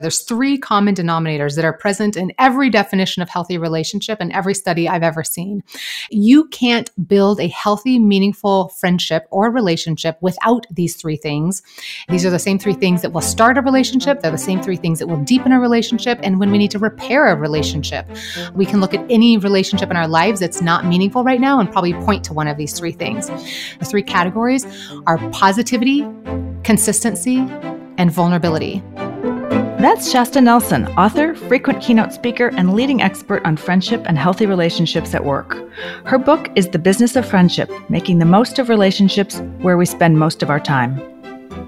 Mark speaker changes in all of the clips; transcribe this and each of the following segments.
Speaker 1: There's three common denominators that are present in every definition of healthy relationship and every study I've ever seen. You can't build a healthy, meaningful friendship or relationship without these three things. These are the same three things that will start a relationship, they're the same three things that will deepen a relationship, and when we need to repair a relationship. We can look at any relationship in our lives that's not meaningful right now and probably point to one of these three things. The three categories are positivity, consistency, and vulnerability.
Speaker 2: That's Shasta Nelson, author, frequent keynote speaker, and leading expert on friendship and healthy relationships at work. Her book is The Business of Friendship Making the Most of Relationships Where We Spend Most of Our Time.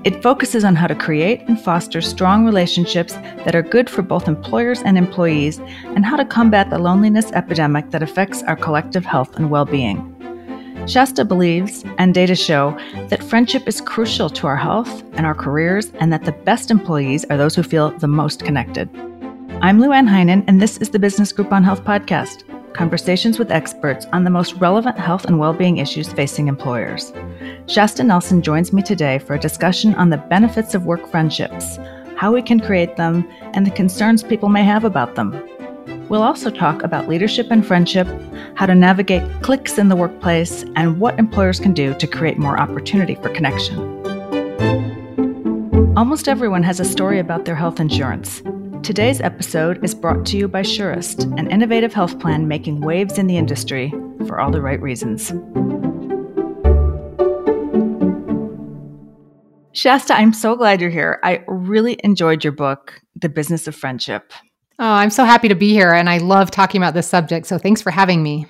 Speaker 2: It focuses on how to create and foster strong relationships that are good for both employers and employees, and how to combat the loneliness epidemic that affects our collective health and well being. Shasta believes, and data show, that friendship is crucial to our health and our careers, and that the best employees are those who feel the most connected. I'm Lou Ann Heinen, and this is the Business Group on Health podcast conversations with experts on the most relevant health and well being issues facing employers. Shasta Nelson joins me today for a discussion on the benefits of work friendships, how we can create them, and the concerns people may have about them. We'll also talk about leadership and friendship, how to navigate cliques in the workplace, and what employers can do to create more opportunity for connection. Almost everyone has a story about their health insurance. Today's episode is brought to you by Surest, an innovative health plan making waves in the industry for all the right reasons. Shasta, I'm so glad you're here. I really enjoyed your book, The Business of Friendship.
Speaker 1: Oh, I'm so happy to be here and I love talking about this subject. So thanks for having me.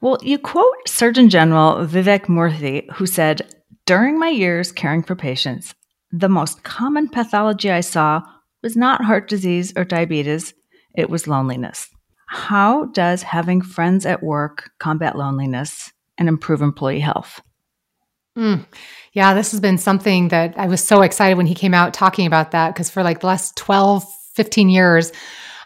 Speaker 2: Well, you quote Surgeon General Vivek Murthy, who said, During my years caring for patients, the most common pathology I saw was not heart disease or diabetes, it was loneliness. How does having friends at work combat loneliness and improve employee health?
Speaker 1: Mm. Yeah, this has been something that I was so excited when he came out talking about that because for like the last 12, 15 years,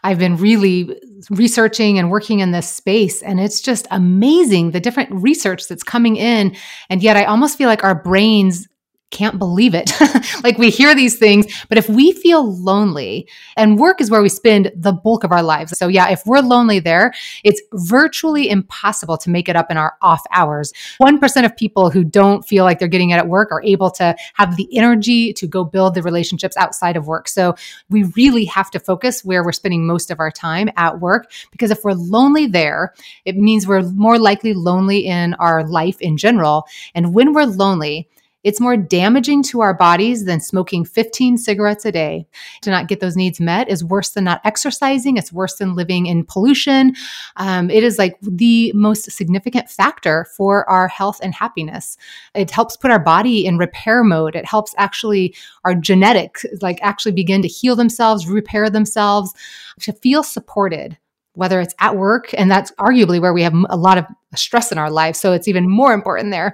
Speaker 1: I've been really researching and working in this space. And it's just amazing the different research that's coming in. And yet I almost feel like our brains can't believe it. like we hear these things, but if we feel lonely and work is where we spend the bulk of our lives. So yeah, if we're lonely there, it's virtually impossible to make it up in our off hours. 1% of people who don't feel like they're getting it at work are able to have the energy to go build the relationships outside of work. So we really have to focus where we're spending most of our time at work because if we're lonely there, it means we're more likely lonely in our life in general. And when we're lonely, it's more damaging to our bodies than smoking 15 cigarettes a day. To not get those needs met is worse than not exercising. It's worse than living in pollution. Um, it is like the most significant factor for our health and happiness. It helps put our body in repair mode. It helps actually our genetics like actually begin to heal themselves, repair themselves, to feel supported whether it's at work, and that's arguably where we have a lot of stress in our lives. So it's even more important there.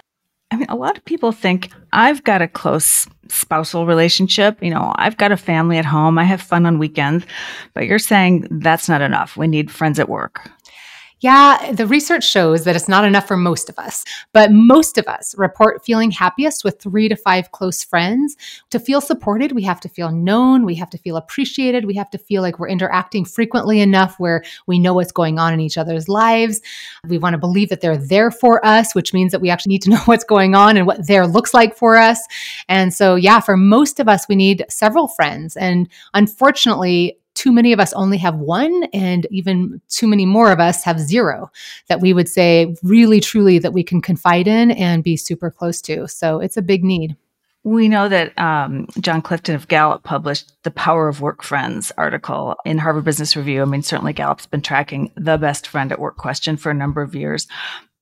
Speaker 2: I mean, a lot of people think I've got a close spousal relationship. You know, I've got a family at home. I have fun on weekends. But you're saying that's not enough. We need friends at work.
Speaker 1: Yeah, the research shows that it's not enough for most of us, but most of us report feeling happiest with three to five close friends. To feel supported, we have to feel known, we have to feel appreciated, we have to feel like we're interacting frequently enough where we know what's going on in each other's lives. We want to believe that they're there for us, which means that we actually need to know what's going on and what there looks like for us. And so, yeah, for most of us, we need several friends. And unfortunately, too many of us only have one, and even too many more of us have zero that we would say really, truly that we can confide in and be super close to. So it's a big need.
Speaker 2: We know that um, John Clifton of Gallup published the Power of Work Friends article in Harvard Business Review. I mean, certainly Gallup's been tracking the best friend at work question for a number of years.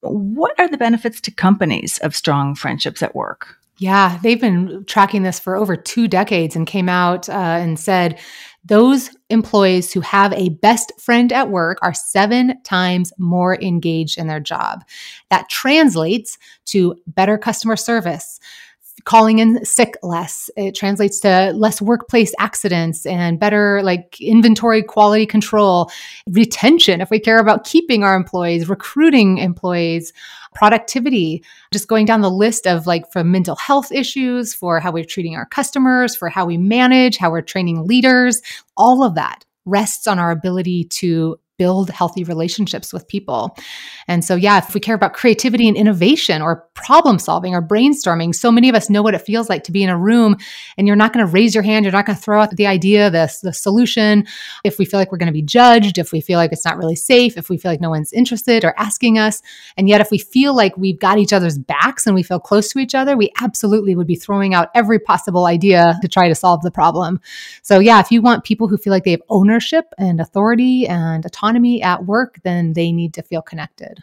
Speaker 2: What are the benefits to companies of strong friendships at work?
Speaker 1: Yeah, they've been tracking this for over two decades and came out uh, and said those employees who have a best friend at work are seven times more engaged in their job. That translates to better customer service, calling in sick less. It translates to less workplace accidents and better like inventory quality control, retention if we care about keeping our employees, recruiting employees, productivity, just going down the list of like for mental health issues, for how we're treating our customers, for how we manage, how we're training leaders, all of that rests on our ability to build healthy relationships with people. And so, yeah, if we care about creativity and innovation or problem solving or brainstorming, so many of us know what it feels like to be in a room and you're not going to raise your hand, you're not going to throw out the idea, the, the solution. If we feel like we're going to be judged, if we feel like it's not really safe, if we feel like no one's interested or asking us. And yet, if we feel like we've got each other's backs and we feel close to each other, we absolutely would be throwing out every possible idea to try to solve the problem. So, yeah, if you want people who feel like they have ownership and authority and autonomy, autonomy at work, then they need to feel connected.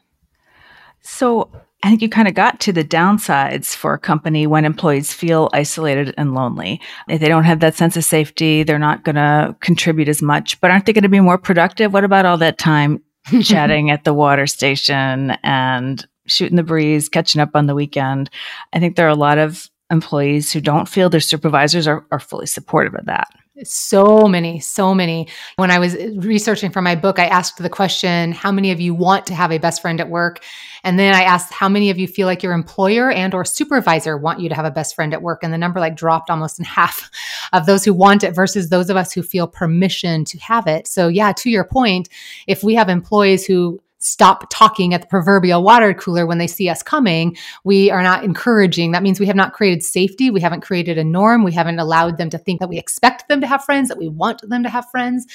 Speaker 2: So, I think you kind of got to the downsides for a company when employees feel isolated and lonely. If they don't have that sense of safety, they're not going to contribute as much, but aren't they going to be more productive? What about all that time chatting at the water station and shooting the breeze, catching up on the weekend? I think there are a lot of employees who don't feel their supervisors are, are fully supportive of that.
Speaker 1: So many, so many. When I was eh, researching for my book, I asked the question, how many of you want to have a best friend at work? And then I asked how many of you feel like your employer and or supervisor want you to have a best friend at work? And the number like dropped almost in half of those who want it versus those of us who feel permission to have it. So yeah, to your point, if we have employees who stop talking at the proverbial water cooler when they see us coming, we are not encouraging. That means we have not created safety. We haven't created a norm. We haven't allowed them to think that we expect them to have friends, that we want them to have friends.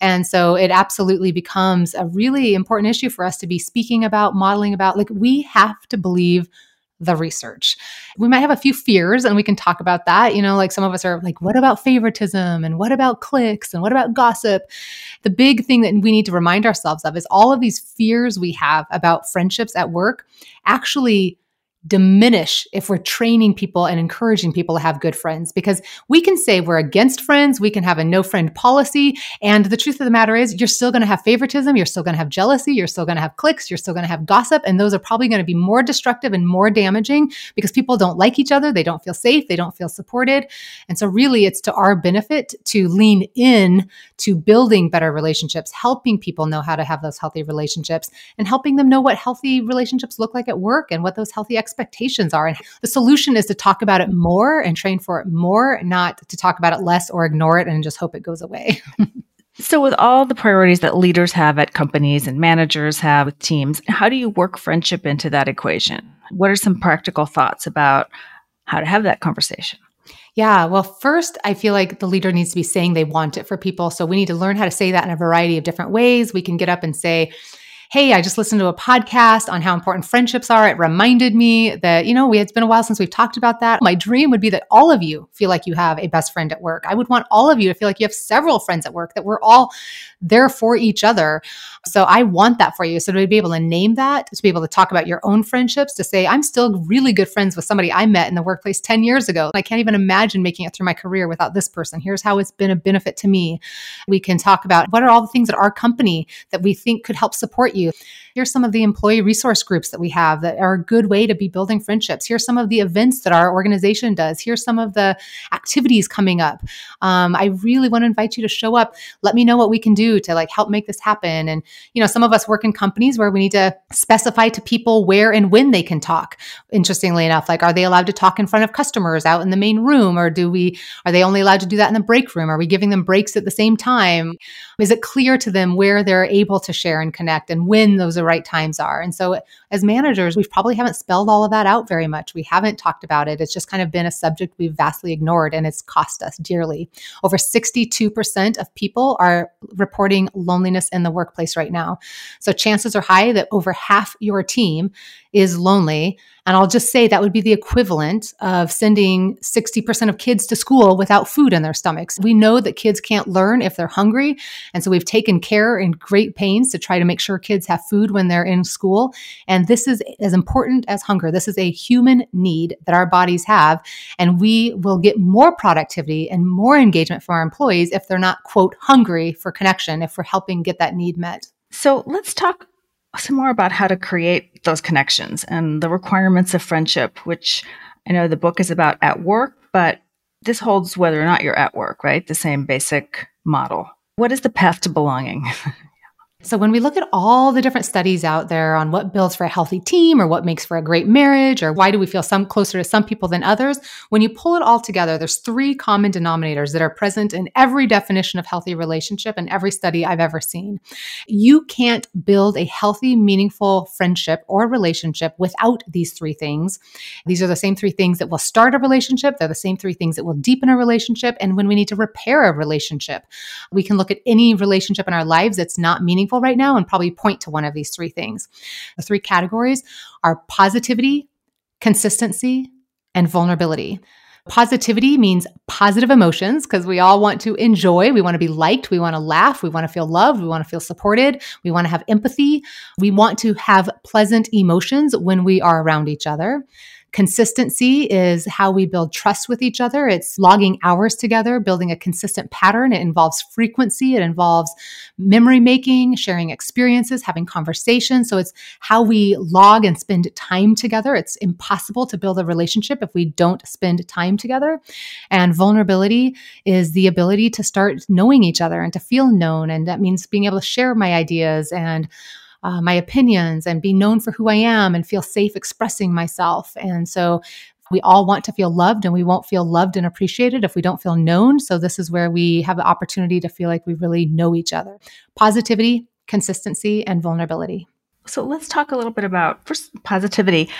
Speaker 1: And so it absolutely becomes a really important issue for us to be speaking about, modeling about. Like we have to believe the research. We might have a few fears and we can talk about that. You know, like some of us are like, what about favoritism? And what about cliques? And what about gossip? The big thing that we need to remind ourselves of is all of these fears we have about friendships at work actually diminish if we're training people and encouraging people to have good friends because we can say we're against friends, we can have a no friend policy. And the truth of the matter is, you're still going to have favoritism, you're still going to have jealousy, you're still going to have cliques, you're still going to have gossip. And those are probably going to be more destructive and more damaging because people don't like each other, they don't feel safe, they don't feel supported. And so, really, it's to our benefit to lean in to building better relationships, helping people know how to have those healthy relationships, and helping them know what healthy relationships look like at work and what those healthy expectations are. And the solution is to talk about it more and train for it more, not to talk about it less or ignore it and just hope it goes away.
Speaker 2: so, with all the priorities that leaders have at companies and managers have with teams, how do you work friendship into that equation? What are some practical thoughts about how to have that conversation?
Speaker 1: Yeah. Well, first, I feel like the leader needs to be saying they want it for people. So we need to learn how to say that in a variety of different ways. We can get up and say, hey, I just listened to a podcast on how important friendships are. It reminded me that, you know, we, it's been a while since we've talked about that. My dream would be that all of you feel like you have a best friend at work. I would want all of you to feel like you have several friends at work, that we're all there for each other. So I want that for you. So to be able to name that, to be able to talk about your own friendships, to say, I'm still really good friends with somebody I met in the workplace 10 years ago. I can't even imagine making it through my career without this person. Here's how it's been a benefit to me. We can talk about what are all the things at our company that we think could help support you you. Here's some of the employee resource groups that we have that are a good way to be building friendships. Here's some of the events that our organization does. Here's some of the activities coming up. Um, I really want to invite you to show up. Let me know what we can do to like help make this happen. And, you know, some of us work in companies where we need to specify to people where and when they can talk. Interestingly enough, like, are they allowed to talk in front of customers out in the main room? Or do we, are they only allowed to do that in the break room? Are we giving them breaks at the same time? Is it clear to them where they're able to share and connect and when those the right times are. And so as managers, we probably haven't spelled all of that out very much. We haven't talked about it. It's just kind of been a subject we've vastly ignored and it's cost us dearly. Over 62% of people are reporting loneliness in the workplace right now. So chances are high that over half your team is lonely. And I'll just say that would be the equivalent of sending 60% of kids to school without food in their stomachs. We know that kids can't learn if they're hungry. And so we've taken care and great pains to try to make sure kids have food when they're in school. And this is as important as hunger. This is a human need that our bodies have. And we will get more productivity and more engagement from our employees if they're not, quote, hungry for connection, if we're helping get that need met.
Speaker 2: So let's talk some more about how to create those connections and the requirements of friendship, which I know the book is about at work, but this holds whether or not you're at work, right? The same basic model. What is the path to belonging?
Speaker 1: So, when we look at all the different studies out there on what builds for a healthy team or what makes for a great marriage or why do we feel some closer to some people than others, when you pull it all together, there's three common denominators that are present in every definition of healthy relationship and every study I've ever seen. You can't build a healthy, meaningful friendship or relationship without these three things. These are the same three things that will start a relationship, they're the same three things that will deepen a relationship. And when we need to repair a relationship, we can look at any relationship in our lives that's not meaningful meaningful right now and probably point to one of these three things. The three categories are positivity, consistency, and vulnerability. Positivity means positive emotions because we all want to enjoy. We want to be liked. We want to laugh. We want to feel loved. We want to feel supported. We want to have empathy. We want to have pleasant emotions when we are around each other. Consistency is how we build trust with each other. It's logging hours together, building a consistent pattern. It involves frequency, it involves memory making, sharing experiences, having conversations. So it's how we log and spend time together. It's impossible to build a relationship if we don't spend time together. And vulnerability is the ability to start knowing each other and to feel known. And that means being able to share my ideas and uh, my opinions and be known for who I am and feel safe expressing myself. And so we all want to feel loved and we won't feel loved and appreciated if we don't feel known. So this is where we have the opportunity to feel like we really know each other. Positivity, consistency, and vulnerability.
Speaker 2: So let's talk a little bit about first positivity.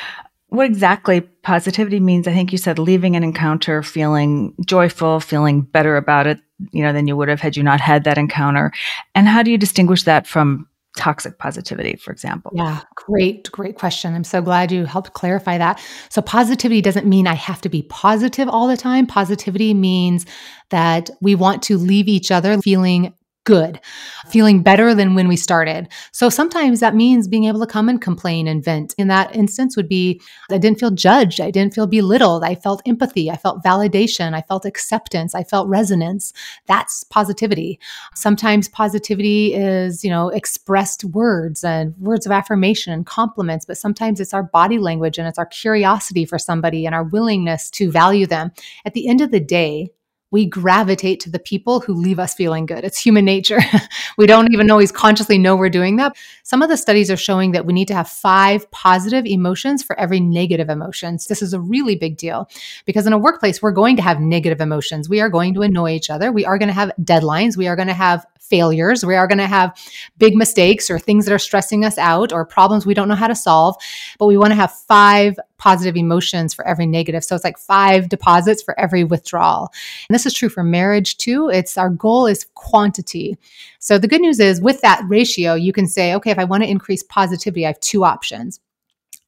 Speaker 2: What exactly positivity means? I think you said leaving an encounter feeling joyful, feeling better about it, you know, than you would have had you not had that encounter. And how do you distinguish that from toxic positivity, for example?
Speaker 1: Yeah, great, great question. I'm so glad you helped clarify that. So, positivity doesn't mean I have to be positive all the time. Positivity means that we want to leave each other feeling good, feeling better than when we started. So sometimes that means being able to come and complain and vent. In that instance, would be I didn't feel judged, I didn't feel belittled, I felt empathy, I felt validation, I felt acceptance, I felt resonance. That's positivity. Sometimes positivity is, you know, expressed words and words of affirmation and compliments, but sometimes it's our body language and it's our curiosity for somebody and our willingness to value them. At the end of the day, we gravitate to the people who leave us feeling good. It's human nature. we don't even always consciously know we're doing that. Some of the studies are showing that we need to have five positive emotions for every negative emotions. This is a really big deal because in a workplace, we're going to have negative emotions. We are going to annoy each other. We are going to have deadlines. We are going to have failures. We are going to have big mistakes or things that are stressing us out or problems we don't know how to solve. But we want to have five positive emotions for every negative. So it's like five deposits for every withdrawal. And this is true for marriage too. It's our goal is quantity. So the good news is with that ratio, you can say, okay, if I want to increase positivity, I have two options.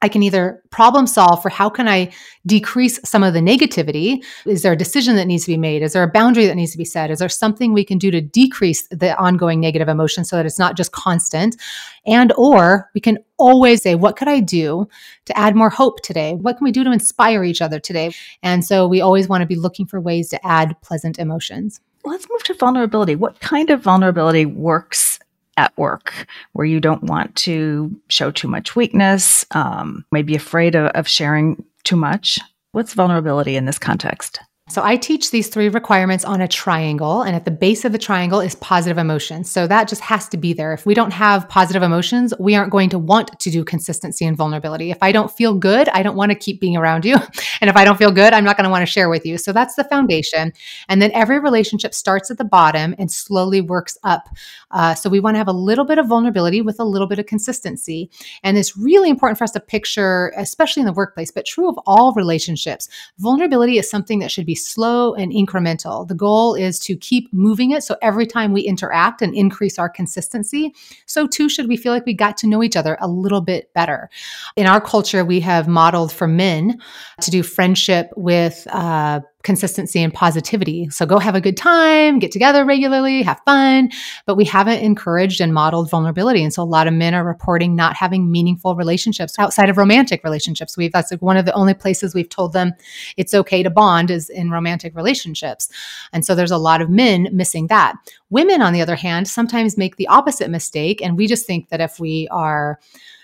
Speaker 1: I can either problem solve for how can I decrease some of the negativity? Is there a decision that needs to be made? Is there a boundary that needs to be set? Is there something we can do to decrease the ongoing negative emotion so that it's not just constant? And or we can always say, what could I do to add more hope today? What can we do to inspire each other today? And so we always want to be looking for ways to add pleasant emotions.
Speaker 2: Let's move to vulnerability. What kind of vulnerability works at work where you don't want to show too much weakness, um, maybe afraid of, of sharing too much. What's vulnerability in this context?
Speaker 1: So I teach these three requirements on a triangle, and at the base of the triangle is positive emotions. So that just has to be there. If we don't have positive emotions, we aren't going to want to do consistency and vulnerability. If I don't feel good, I don't want to keep being around you. And if I don't feel good, I'm not going to want to share with you. So that's the foundation. And then every relationship starts at the bottom and slowly works up. Uh, so we want to have a little bit of vulnerability with a little bit of consistency. And it's really important for us to picture, especially in the workplace, but true of all relationships. Vulnerability is something that should be slow and incremental. The goal is to keep moving it. So every time we interact and increase our consistency, so too should we feel like we got to know each other a little bit better. In our culture, we have modeled for men to do friendship with uh, consistency and positivity. So go have a good time, get together regularly, have fun. But we haven't encouraged and modeled vulnerability. And so a lot of men are reporting not having meaningful relationships outside of romantic relationships. We've that's like one of the only places we've told them it's okay to bond is in romantic relationships. And so there's a lot of men missing that. Women, on the other hand, sometimes make the opposite mistake. And we just think that if we are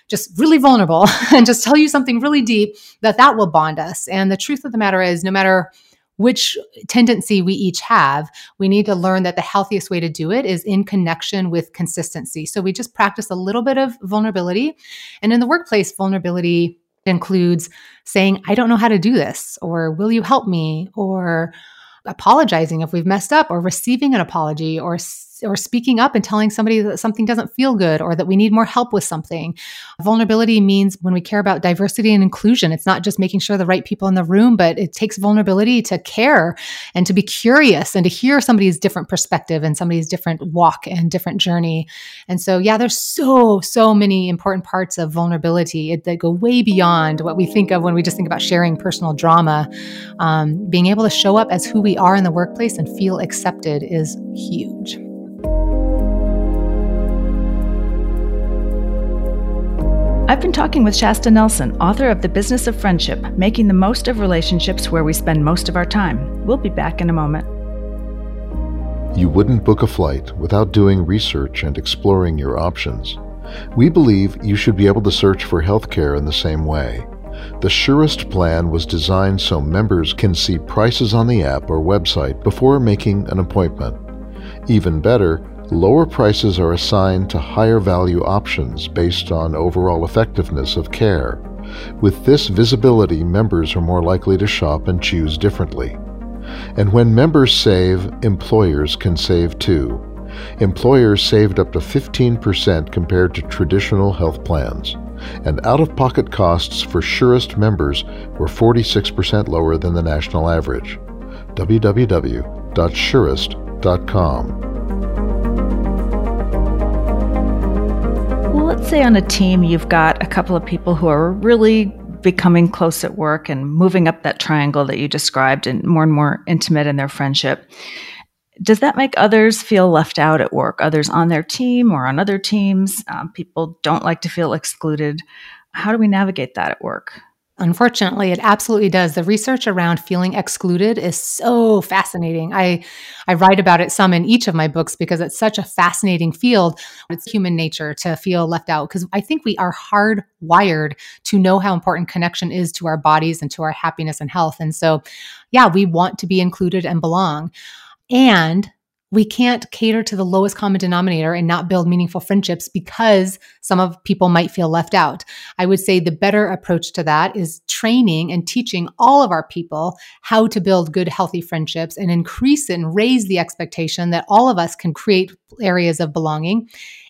Speaker 1: just really vulnerable and just tell you something really deep that that will bond us and the truth of the matter is no matter which tendency we each have, we need to learn that the healthiest way to do it is in connection with consistency. So we just practice a little bit of vulnerability. And in the workplace, vulnerability includes saying, I don't know how to do this, or will you help me, or apologizing if we've messed up, or receiving an apology, or or speaking up and telling somebody that something doesn't feel good or that we need more help with something. Vulnerability means when we care about diversity and inclusion, it's not just making sure the right people in the room, but it takes vulnerability to care and to be curious and to hear somebody's different perspective and somebody's different walk and different journey. And so, yeah, there's so, so many important parts of vulnerability that go way beyond what we think of when we just think about sharing personal drama. Um, being able to show up as who we are in the workplace and feel accepted is huge.
Speaker 2: I've been talking with Shasta Nelson, author of The Business of Friendship Making the Most of Relationships Where We Spend Most of Our Time. We'll be back in a moment.
Speaker 3: You wouldn't book a flight without doing research and exploring your options. We believe you should be able to search for healthcare in the same way. The Surest plan was designed so members can see prices on the app or website before making an appointment. Even better, lower prices are assigned to higher value options based on overall effectiveness of care. With this visibility, members are more likely to shop and choose differently. And when members save, employers can save too. Employers saved up to 15% compared to traditional health plans, and out of pocket costs for Surest members were 46% lower than the national average. www.surest.com.
Speaker 2: let's say on a team you've got a couple of people who are really becoming close at work and moving up that triangle that you described and more and more intimate in their friendship. Does that make others feel left out at work? Others on their team or on other teams? Um, people don't like to feel excluded. How do we navigate that at work?
Speaker 1: Unfortunately, it absolutely does. The research around feeling excluded is so fascinating. I I write about it some in each of my books because it's such a fascinating field. It's human nature to feel left out because I think we are hardwired to know how important connection is to our bodies and to our happiness and health. And so, yeah, we want to be included and belong. And we can't cater to the lowest common denominator and not build meaningful friendships because some of people might feel left out. I would say the better approach to that is training and teaching all of our people how to build good, healthy friendships and increase and raise the expectation that all of us can create areas of belonging.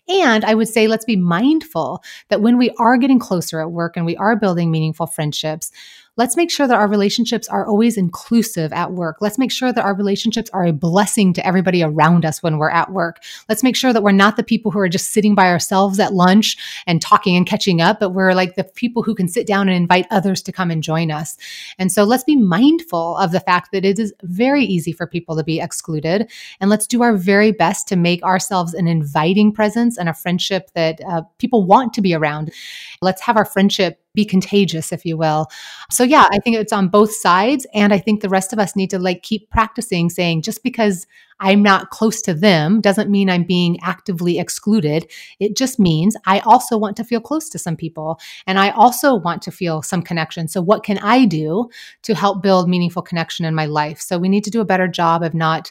Speaker 1: And I would say, let's be mindful that when we are getting closer at work and we are building meaningful friendships, let's make sure that our relationships are always inclusive at work. Let's make sure that our relationships are a blessing to everybody around us when we're at work. Let's make sure that we're not the people who are just sitting by ourselves at lunch and talking and catching up, but we're like the people who can sit down and invite others to come and join us. And so let's be mindful of the fact that it is very easy for people to be excluded. And let's do our very best to make ourselves an inviting presence and a friendship that uh, people want to be around. Let's have our friendship be contagious, if you will. So yeah, I think it's on both sides. And I think the rest of us need to like keep practicing saying just because I'm not close to them doesn't mean I'm being actively excluded. It just means I also want to feel close to some people and I also want to feel some connection. So what can I do to help build meaningful connection in my life? So we need to do a better job of not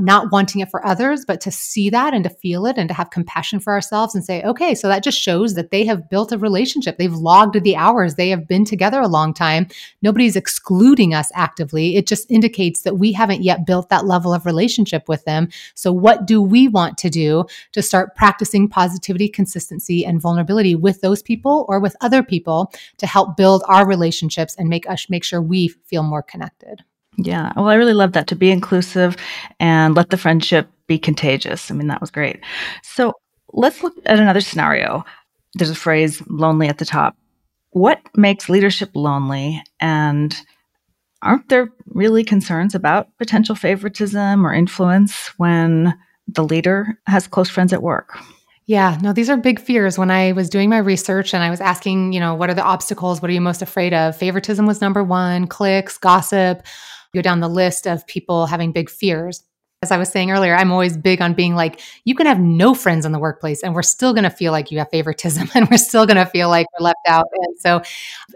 Speaker 1: not wanting it for others, but to see that and to feel it and to have compassion for ourselves and say, okay, so that just shows that they have built a relationship. They've logged the hours, they have been together a long time. Nobody's excluding us actively. It just indicates that we haven't yet built that level of relationship with them. So, what do we want to do to start practicing positivity, consistency, and vulnerability with those people or with other people to help build our relationships and make us make sure we feel more connected?
Speaker 2: Yeah. Well, I really love that to be inclusive and let the friendship be contagious. I mean, that was great. So let's look at another scenario. There's a phrase lonely at the top. What makes leadership lonely? And aren't there really concerns about potential favoritism or influence when the leader has close friends at work?
Speaker 1: Yeah, no, these are big fears. When I was doing my research and I was asking, you know, what are the obstacles? What are you most afraid of? Favoritism was number one, cliques, gossip, go down the list of people having big fears. As I was saying earlier, I'm always big on being like, you can have no friends in the workplace and we're still going to feel like you have favoritism and we're still going to feel like we're left out. And so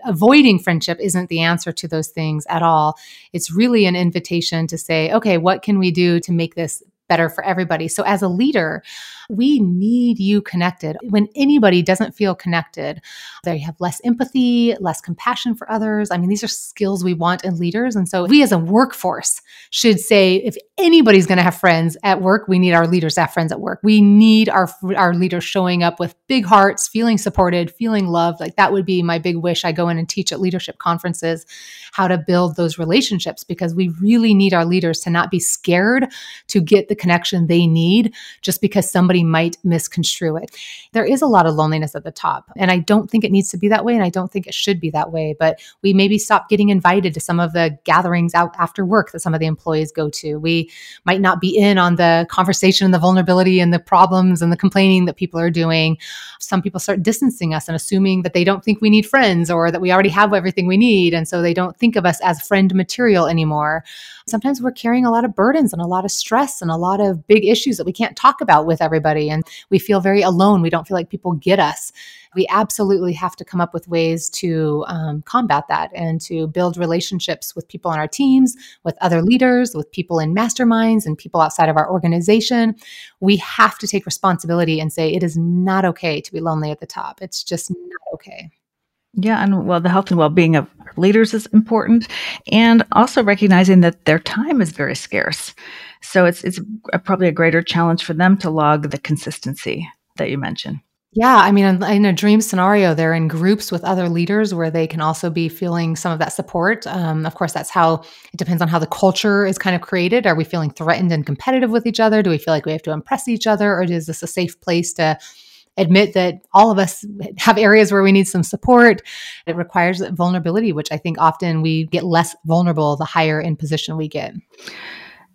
Speaker 1: avoiding friendship isn't the answer to those things at all. It's really an invitation to say, okay, what can we do to make this better for everybody? So as a leader, we need you connected. When anybody doesn't feel connected, they have less empathy, less compassion for others. I mean, these are skills we want in leaders. And so we as a workforce should say if anybody's going to have friends at work, we need our leaders to have friends at work. We need our our leaders showing up with big hearts, feeling supported, feeling loved. Like that would be my big wish. I go in and teach at leadership conferences how to build those relationships because we really need our leaders to not be scared to get the connection they need just because somebody might misconstrue it. There is a lot of loneliness at the top, and I don't think it needs to be that way, and I don't think it should be that way. But we maybe stop getting invited to some of the gatherings out after work that some of the employees go to. We might not be in on the conversation and the vulnerability and the problems and the complaining that people are doing. Some people start distancing us and assuming that they don't think we need friends or that we already have everything we need. And so they don't think of us as friend material anymore. Sometimes we're carrying a lot of burdens and a lot of stress and a lot of big issues that we can't talk about with everybody. And we feel very alone. We don't feel like people get us. We absolutely have to come up with ways to um, combat that and to build relationships with people on our teams, with other leaders, with people in masterminds and people outside of our organization. We have to take responsibility and say it is not okay to be lonely at the top. It's just not okay.
Speaker 2: Yeah, and well, the health and well being of leaders is important, and also recognizing that their time is very scarce. So it's it's a, probably a greater challenge for them to log the consistency that you mentioned.
Speaker 1: Yeah, I mean, in, a dream scenario, they're in groups with other leaders where they can also be feeling some of that support. Um, of course, that's how it depends on how the culture is kind of created. Are we feeling threatened and competitive with each other? Do we feel like we have to impress each other, or is this a safe place to admit that all of us have areas where we need some support. It requires vulnerability, which I think often we get less vulnerable the higher in position we get.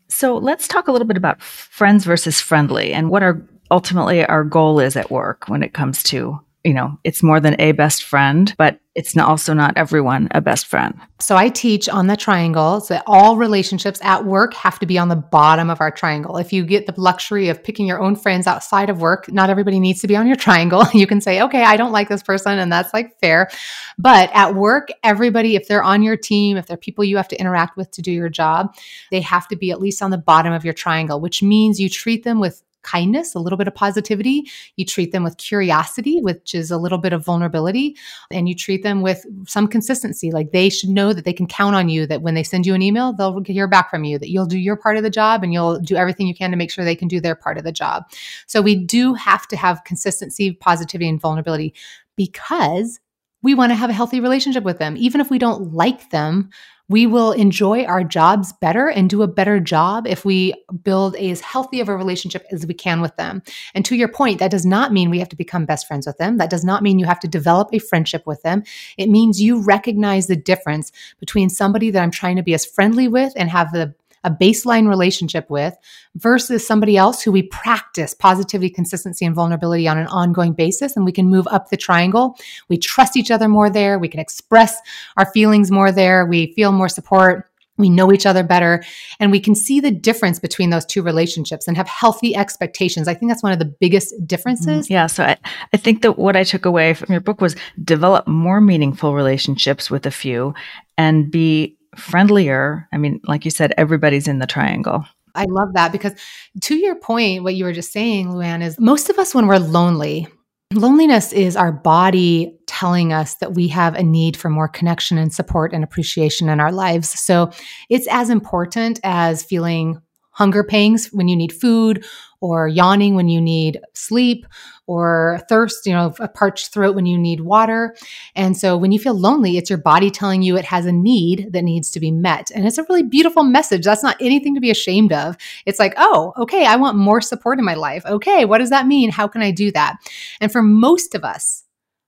Speaker 2: So let's talk a little bit about friends versus friendly and what our ultimately our goal is at work when it comes to you know, it's more than a best friend, but it's also not everyone a best friend.
Speaker 1: So I teach on the triangle that all relationships at work have to be on the bottom of our triangle. If you get the luxury of picking your own friends outside of work, not everybody needs to be on your triangle. You can say, okay, I don't like this person, and that's like fair. But at work, everybody, if they're on your team, if they're people you have to interact with to do your job, they have to be at least on the bottom of your triangle, which means you treat them with kindness, a little bit of positivity. You treat them with curiosity, which is a little bit of vulnerability. And you treat them with some consistency. Like they should know that they can count on you, that when they send you an email, they'll hear back from you, that you'll do your part of the job and you'll do everything you can to make sure they can do their part of the job. So we do have to have consistency, positivity, and vulnerability because we want to have a healthy relationship with them. Even if we don't like them, we will enjoy our jobs better and do a better job if we build as healthy of a relationship as we can with them. And to your point, that does not mean we have to become best friends with them. That does not mean you have to develop a friendship with them. It means you recognize the difference between somebody that I'm trying to be as friendly with and have the a baseline relationship with versus somebody else who we practice positivity, consistency, and vulnerability on an ongoing basis. And we can move up the triangle. We trust each other more there. We can express our feelings more there. We feel more support. We know each other better and we can see the difference between those two relationships and have healthy expectations. I think that's one of the biggest differences.
Speaker 2: Mm-hmm. Yeah. So I, I think that what I took away from your book was develop more meaningful relationships with a few and be friendlier. I mean, like you said, everybody's in the triangle.
Speaker 1: I love that because to your point, what you were just saying, Luann, is most of us, when we're lonely, loneliness is our body telling us that we have a need for more connection and support and appreciation in our lives. So it's as important as feeling hunger pangs when you need food or yawning when you need sleep or thirst, you know, a parched throat when you need water. And so when you feel lonely, it's your body telling you it has a need that needs to be met. And it's a really beautiful message. That's not anything to be ashamed of. It's like, oh, okay, I want more support in my life. Okay, what does that mean? How can I do that? And for most of us,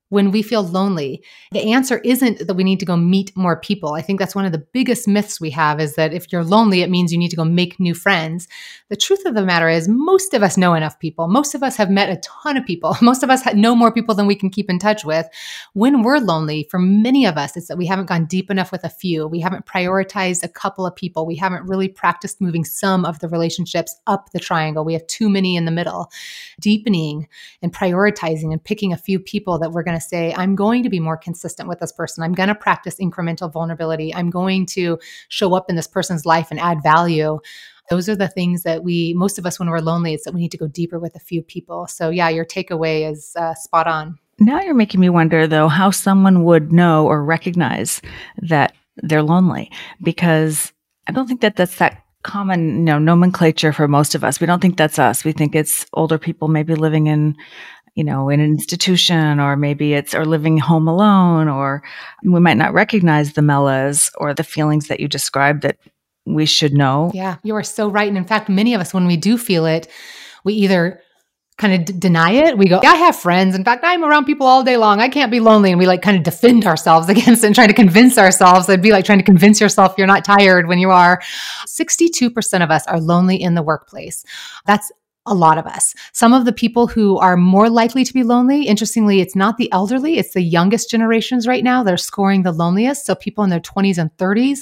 Speaker 1: when we feel lonely? The answer isn't that we need to go meet more people. I think that's one of the biggest myths we have is that if you're lonely, it means you need to go make new friends. The truth of the matter is, most of us know enough people. Most of us have met a ton of people. Most of us know more people than we can keep in touch with. When we're lonely, for many of us, it's that we haven't gone deep enough with a few. We haven't prioritized a couple of people. We haven't really practiced moving some of the relationships up the triangle. We have too many in the middle. Deepening and prioritizing and picking a few people that we're going to say, I'm going to be more consistent with this person. I'm going to practice incremental vulnerability. I'm going to show up in this person's life and add value. Those are the things that we, most of us, when we're lonely, it's that we need to go deeper with a few people. So, yeah, your takeaway is uh, spot on.
Speaker 2: Now you're making me wonder, though, how someone would know or recognize that they're lonely because I don't think that that's that common you know nomenclature for most of us we don't think that's us we think it's older people maybe living in you know, in an institution, or maybe it's or living home alone, or we might not recognize the melas or the feelings that you described that we should know.
Speaker 1: Yeah, you are so right. And in fact, many of us, when we do feel it, we either kind of d- deny it. We go, I have friends. In fact, I'm around people all day long. I can't be lonely. And we like kind of defend ourselves against it and trying to convince ourselves. It'd be like trying to convince yourself you're not tired when you are. 62% of us are lonely in the workplace. That's a lot of us. Some of the people who are more likely to be lonely, interestingly, it's not the elderly, it's the youngest generations right now that are scoring the loneliest. So people in their 20s and 30s.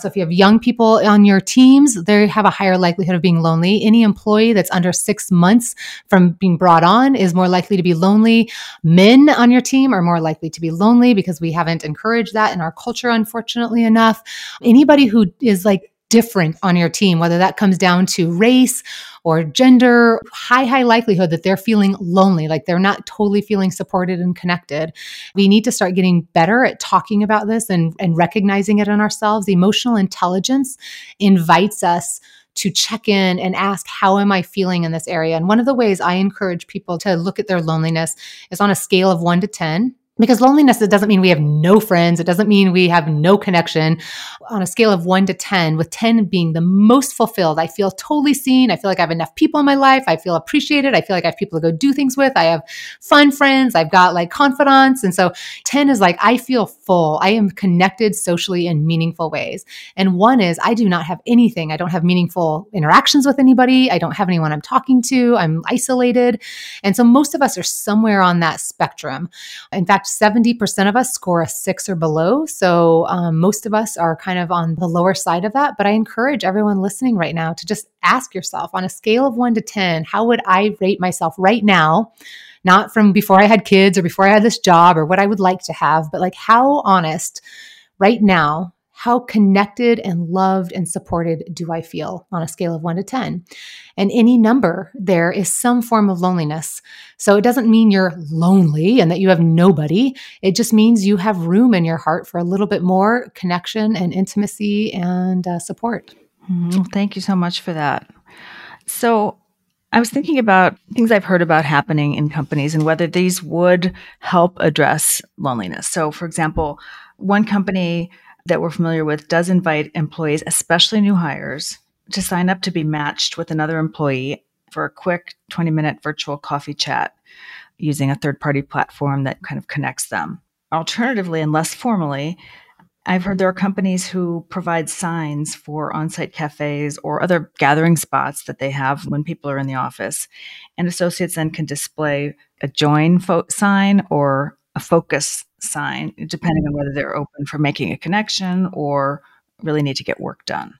Speaker 1: So if you have young people on your teams, they have a higher likelihood of being lonely. Any employee that's under six months from being brought on is more likely to be lonely. Men on your team are more likely to be lonely because we haven't encouraged that in our culture, unfortunately enough. Anybody who is like different on your team, whether that comes down to race or gender, high, high likelihood that they're feeling lonely, like they're not totally feeling supported and connected. We need to start getting better at talking about this and, and recognizing it in ourselves. Emotional intelligence invites us to check in and ask, How am I feeling in this area? And one of the ways I encourage people to look at their loneliness is on a scale of one to 10 because loneliness it doesn't mean we have no friends. It doesn't mean we have no connection. On a scale of 1 to 10 with 10 being the most fulfilled i feel totally seen. I feel like i have enough people in my life. I feel appreciated. I feel like i have people to go do things with. I have fun friends. I've got like confidants. And so 10 is like i feel full. I am connected socially in meaningful ways. And 1 is i do not have anything. I don't have meaningful interactions with anybody. I don't have anyone i'm talking to. I'm isolated. And so most of us are somewhere on that spectrum. In fact fact, 70% of us score a six or below. So um, most of us are kind of on the lower side of that. But I encourage everyone listening right now to just ask yourself on a scale of one to 10, how would I rate myself right now? Not from before I had kids or before I had this job or what I would like to have, but like how honest right now how connected and loved and supported do I feel on a scale of one to 10? And any number there is some form of loneliness. So it doesn't mean you're lonely and that you have nobody. It just means you have room in your heart for a little bit more connection and intimacy and uh, support.
Speaker 2: Mm-hmm. Thank you so much for that. So, I was thinking about things I've heard about happening in companies and whether these would help address loneliness. So, for example, one company that we're familiar with does invite employees, especially new hires, to sign up to be matched with another employee for a quick 20 minute virtual coffee chat using a third party platform that kind of connects them. Alternatively, and less formally, I've heard there are companies who provide signs for on site cafes or other gathering spots that they have when people are in the office. And associates then can display a join fo- sign or a focus sign, depending mm-hmm. on whether they're open for making a connection or really need to get work done.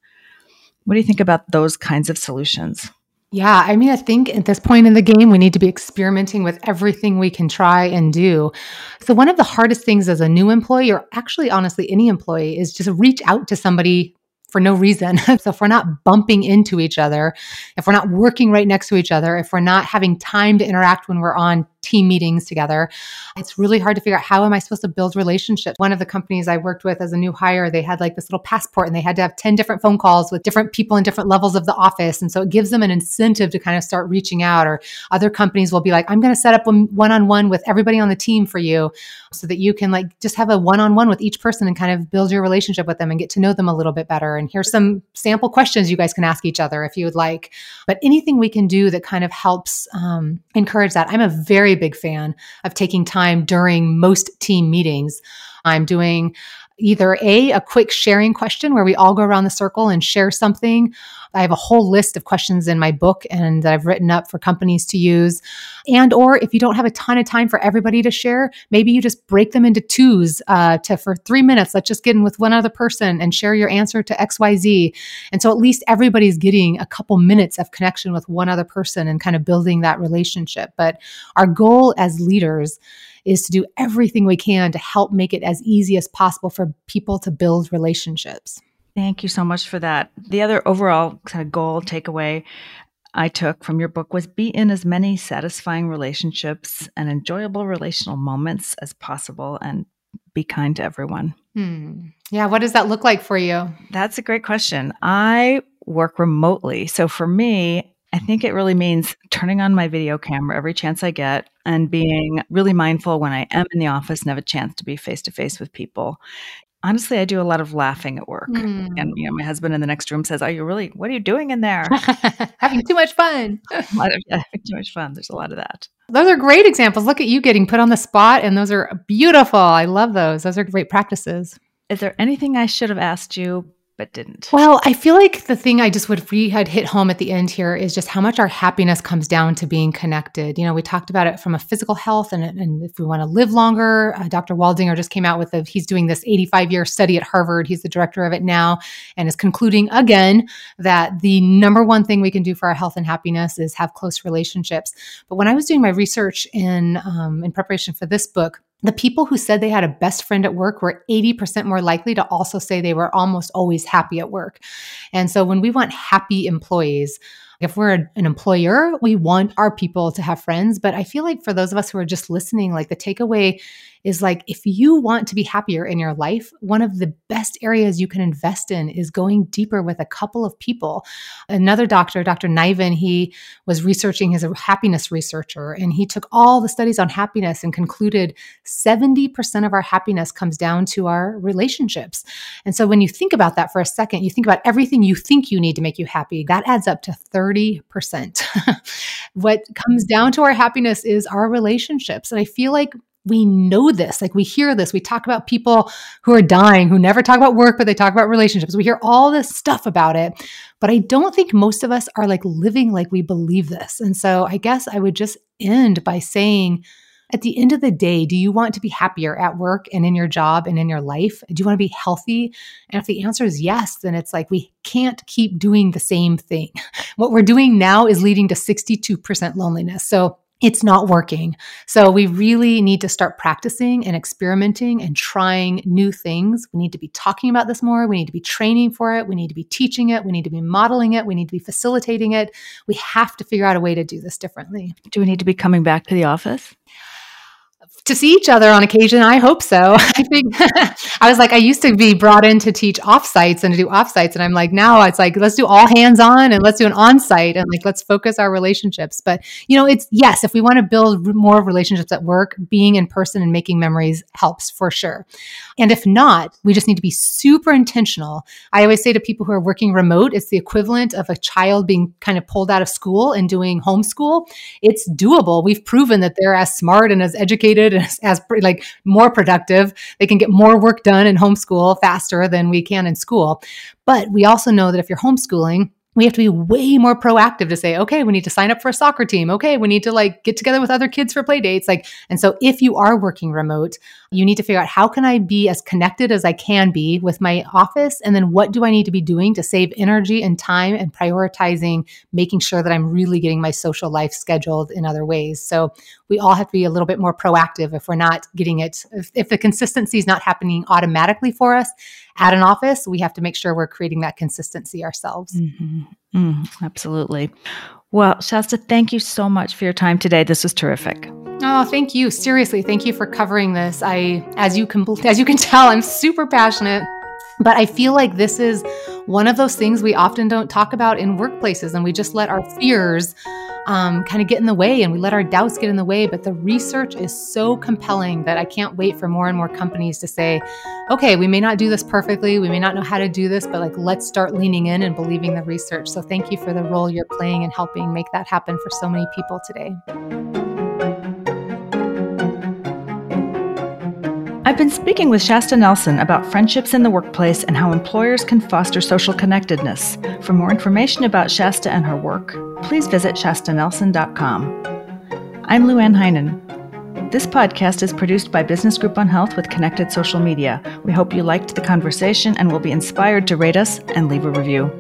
Speaker 2: What do you think about those kinds of solutions?
Speaker 1: Yeah, I mean, I think at this point in the game, we need to be experimenting with everything we can try and do. So, one of the hardest things as a new employee, or actually, honestly, any employee, is just reach out to somebody for no reason. so if we're not bumping into each other, if we're not working right next to each other, if we're not having time to interact when we're on team meetings together. It's really hard to figure out how am I supposed to build relationships. One of the companies I worked with as a new hire, they had like this little passport and they had to have 10 different phone calls with different people in different levels of the office. And so it gives them an incentive to kind of start reaching out. Or other companies will be like, I'm going to set up one on one with everybody on the team for you so that you can like just have a one on one with each person and kind of build your relationship with them and get to know them a little bit better. And here's some sample questions you guys can ask each other if you would like. But anything we can do that kind of helps um, encourage that. I'm a very very big fan of taking time during most team meetings. I'm doing either a a quick sharing question where we all go around the circle and share something. I have a whole list of questions in my book and that i've written up for companies to use. And or if you don't have a ton of time for everybody to share maybe you just break them into twos uh, to for three minutes. Let's just get in with one other person and share your answer to xyz and so at least everybody's getting a couple minutes of connection with one other person and kind of building that relationship. But our goal as leaders is to do everything we can to help make it as easy as possible for people to build relationships.
Speaker 2: Thank you so much for that. The other overall kind of goal takeaway I took from your book was be in as many satisfying relationships and enjoyable relational moments as possible and be kind to everyone.
Speaker 1: Hmm. Yeah, what does that look like for you?
Speaker 2: That's a great question. I work remotely. So for me, I think it really means turning on my video camera every chance I get and being really mindful when I am in the office and have a chance to be face to face with people. Honestly, I do a lot of laughing at work. Mm. And you know, my husband in the next room says, Are you really what are you doing in there?
Speaker 1: having too much fun.
Speaker 2: of yeah, having too much fun. There's a lot of that.
Speaker 1: Those are great examples. Look at you getting put on the spot, and those are beautiful. I love those. Those are great practices.
Speaker 2: Is there anything I should have asked you but didn't.
Speaker 1: Well, I feel like the thing I just would we had hit home at the end here is just how much our happiness comes down to being connected. You know, we talked about it from a physical health, and, and if we want to live longer, uh, Dr. Waldinger just came out with a he's doing this 85 year study at Harvard. He's the director of it now, and is concluding again that the number one thing we can do for our health and happiness is have close relationships. But when I was doing my research in um, in preparation for this book the people who said they had a best friend at work were 80% more likely to also say they were almost always happy at work. And so when we want happy employees, if we're an employer, we want our people to have friends. But I feel like for those of us who are just listening, like the takeaway is like if you want to be happier in your life, one of the best areas you can invest in is going deeper with a couple of people. Another doctor, Dr. Niven, he was researching, he's a happiness researcher, and he took all the studies on happiness and concluded 70% of our happiness comes down to our relationships. And so when you think about that for a second, you think about everything you think you need to make you happy, that adds up to 30%. what comes down to our happiness is our relationships. And I feel like we know this. Like we hear this. We talk about people who are dying, who never talk about work, but they talk about relationships. We hear all this stuff about it. But I don't think most of us are like living like we believe this. And so I guess I would just end by saying, at the end of the day, do you want to be happier at work and in your job and in your life? Do you want to be healthy? And if the answer is yes, then it's like we can't keep doing the same thing. What we're doing now is leading to 62% loneliness. So it's not working. So we really need to start practicing and experimenting and trying new things. We need to be talking about this more. We need to be training for it. We need to be teaching it. We need to be modeling it. We need to be facilitating it. We have to figure out a way to do this differently.
Speaker 2: Do we need to be coming back to the office?
Speaker 1: To see each other on occasion. I hope so. I think I was like, I used to be brought in to teach offsites and to do offsites. And I'm like, now it's like, let's do all hands on and let's do an on-site and like, let's focus our relationships. But, you know, it's yes, if we want to build more relationships at work, being in person and making memories helps for sure. And if not, we just need to be super intentional. I always say to people who are working remote, it's the equivalent of a child being kind of pulled out of school and doing homeschool. It's doable. We've proven that they're as smart and as educated as, as like more productive. They can get more work done in homeschool faster than we can in school. But we also know that if you're homeschooling, we have to be way more proactive to say, okay, we need to sign up for a soccer team. Okay, we need to like get together with other kids for play dates. Like, and so if you are working remote, you need to figure out how can I be as connected as I can be with my office? And then what do I need to be doing to save energy and time and prioritizing making sure that I'm really getting my social life scheduled in other ways. So we all have to be a little bit more proactive if we're not getting it, if, if the consistency is not happening automatically for us at an office, we have to make sure we're creating that consistency ourselves.
Speaker 2: Mm-hmm. Mm, absolutely. Well, Shasta, thank you so much for your time today. This was terrific.
Speaker 1: Oh, thank you. Seriously, thank you for covering this. I, as you can, as you can tell, I'm super passionate but I feel like this is one of those things we often don't talk about in workplaces, and we just let our fears um, kind of get in the way and we let our doubts get in the way. But the research is so compelling that I can't wait for more and more companies to say, okay, we may not do this perfectly, we may not know how to do this, but like let's start leaning in and believing the research. So thank you for the role you're playing in helping make that happen for so many people today.
Speaker 2: I've been speaking with Shasta Nelson about friendships in the workplace and how employers can foster social connectedness. For more information about Shasta and her work, please visit shastanelson.com. I'm Luann Heinen. This podcast is produced by Business Group on Health with Connected Social Media. We hope you liked the conversation and will be inspired to rate us and leave a review.